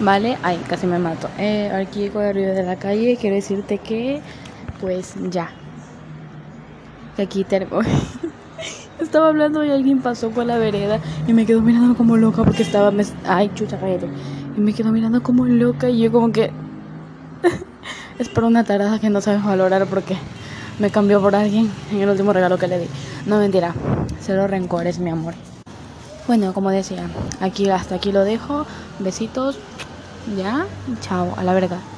Vale, ay, casi me mato. Eh, aquí con arriba de la calle, quiero decirte que, pues ya. Que aquí termino. estaba hablando y alguien pasó por la vereda y me quedó mirando como loca porque estaba. Ay, chucha, cállate. Y me quedó mirando como loca y yo, como que. es por una tarada que no sabes valorar porque me cambió por alguien en el último regalo que le di. No mentira, cero rencores, mi amor. Bueno, como decía, aquí hasta aquí lo dejo. Besitos. Ya, chao, a la verga.